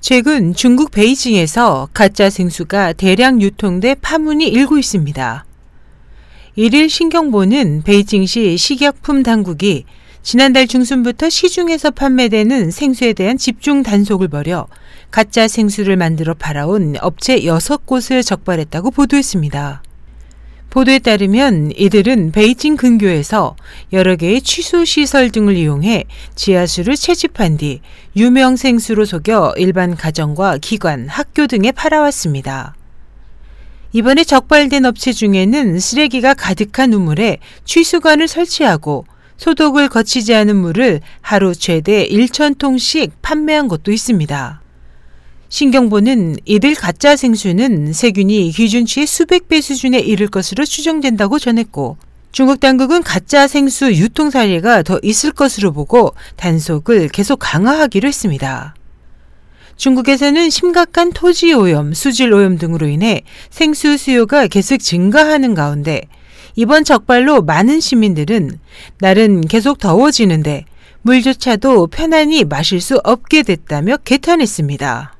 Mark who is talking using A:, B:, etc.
A: 최근 중국 베이징에서 가짜 생수가 대량 유통돼 파문이 일고 있습니다. 1일 신경보는 베이징시 식약품 당국이 지난달 중순부터 시중에서 판매되는 생수에 대한 집중 단속을 벌여 가짜 생수를 만들어 팔아온 업체 6곳을 적발했다고 보도했습니다. 보도에 따르면 이들은 베이징 근교에서 여러 개의 취수 시설 등을 이용해 지하수를 채집한 뒤 유명 생수로 속여 일반 가정과 기관, 학교 등에 팔아왔습니다. 이번에 적발된 업체 중에는 쓰레기가 가득한 우물에 취수관을 설치하고 소독을 거치지 않은 물을 하루 최대 1,000통씩 판매한 곳도 있습니다. 신경보는 이들 가짜 생수는 세균이 기준치의 수백 배 수준에 이를 것으로 추정된다고 전했고 중국 당국은 가짜 생수 유통 사례가 더 있을 것으로 보고 단속을 계속 강화하기로 했습니다. 중국에서는 심각한 토지 오염, 수질 오염 등으로 인해 생수 수요가 계속 증가하는 가운데 이번 적발로 많은 시민들은 날은 계속 더워지는데 물조차도 편안히 마실 수 없게 됐다며 개탄했습니다.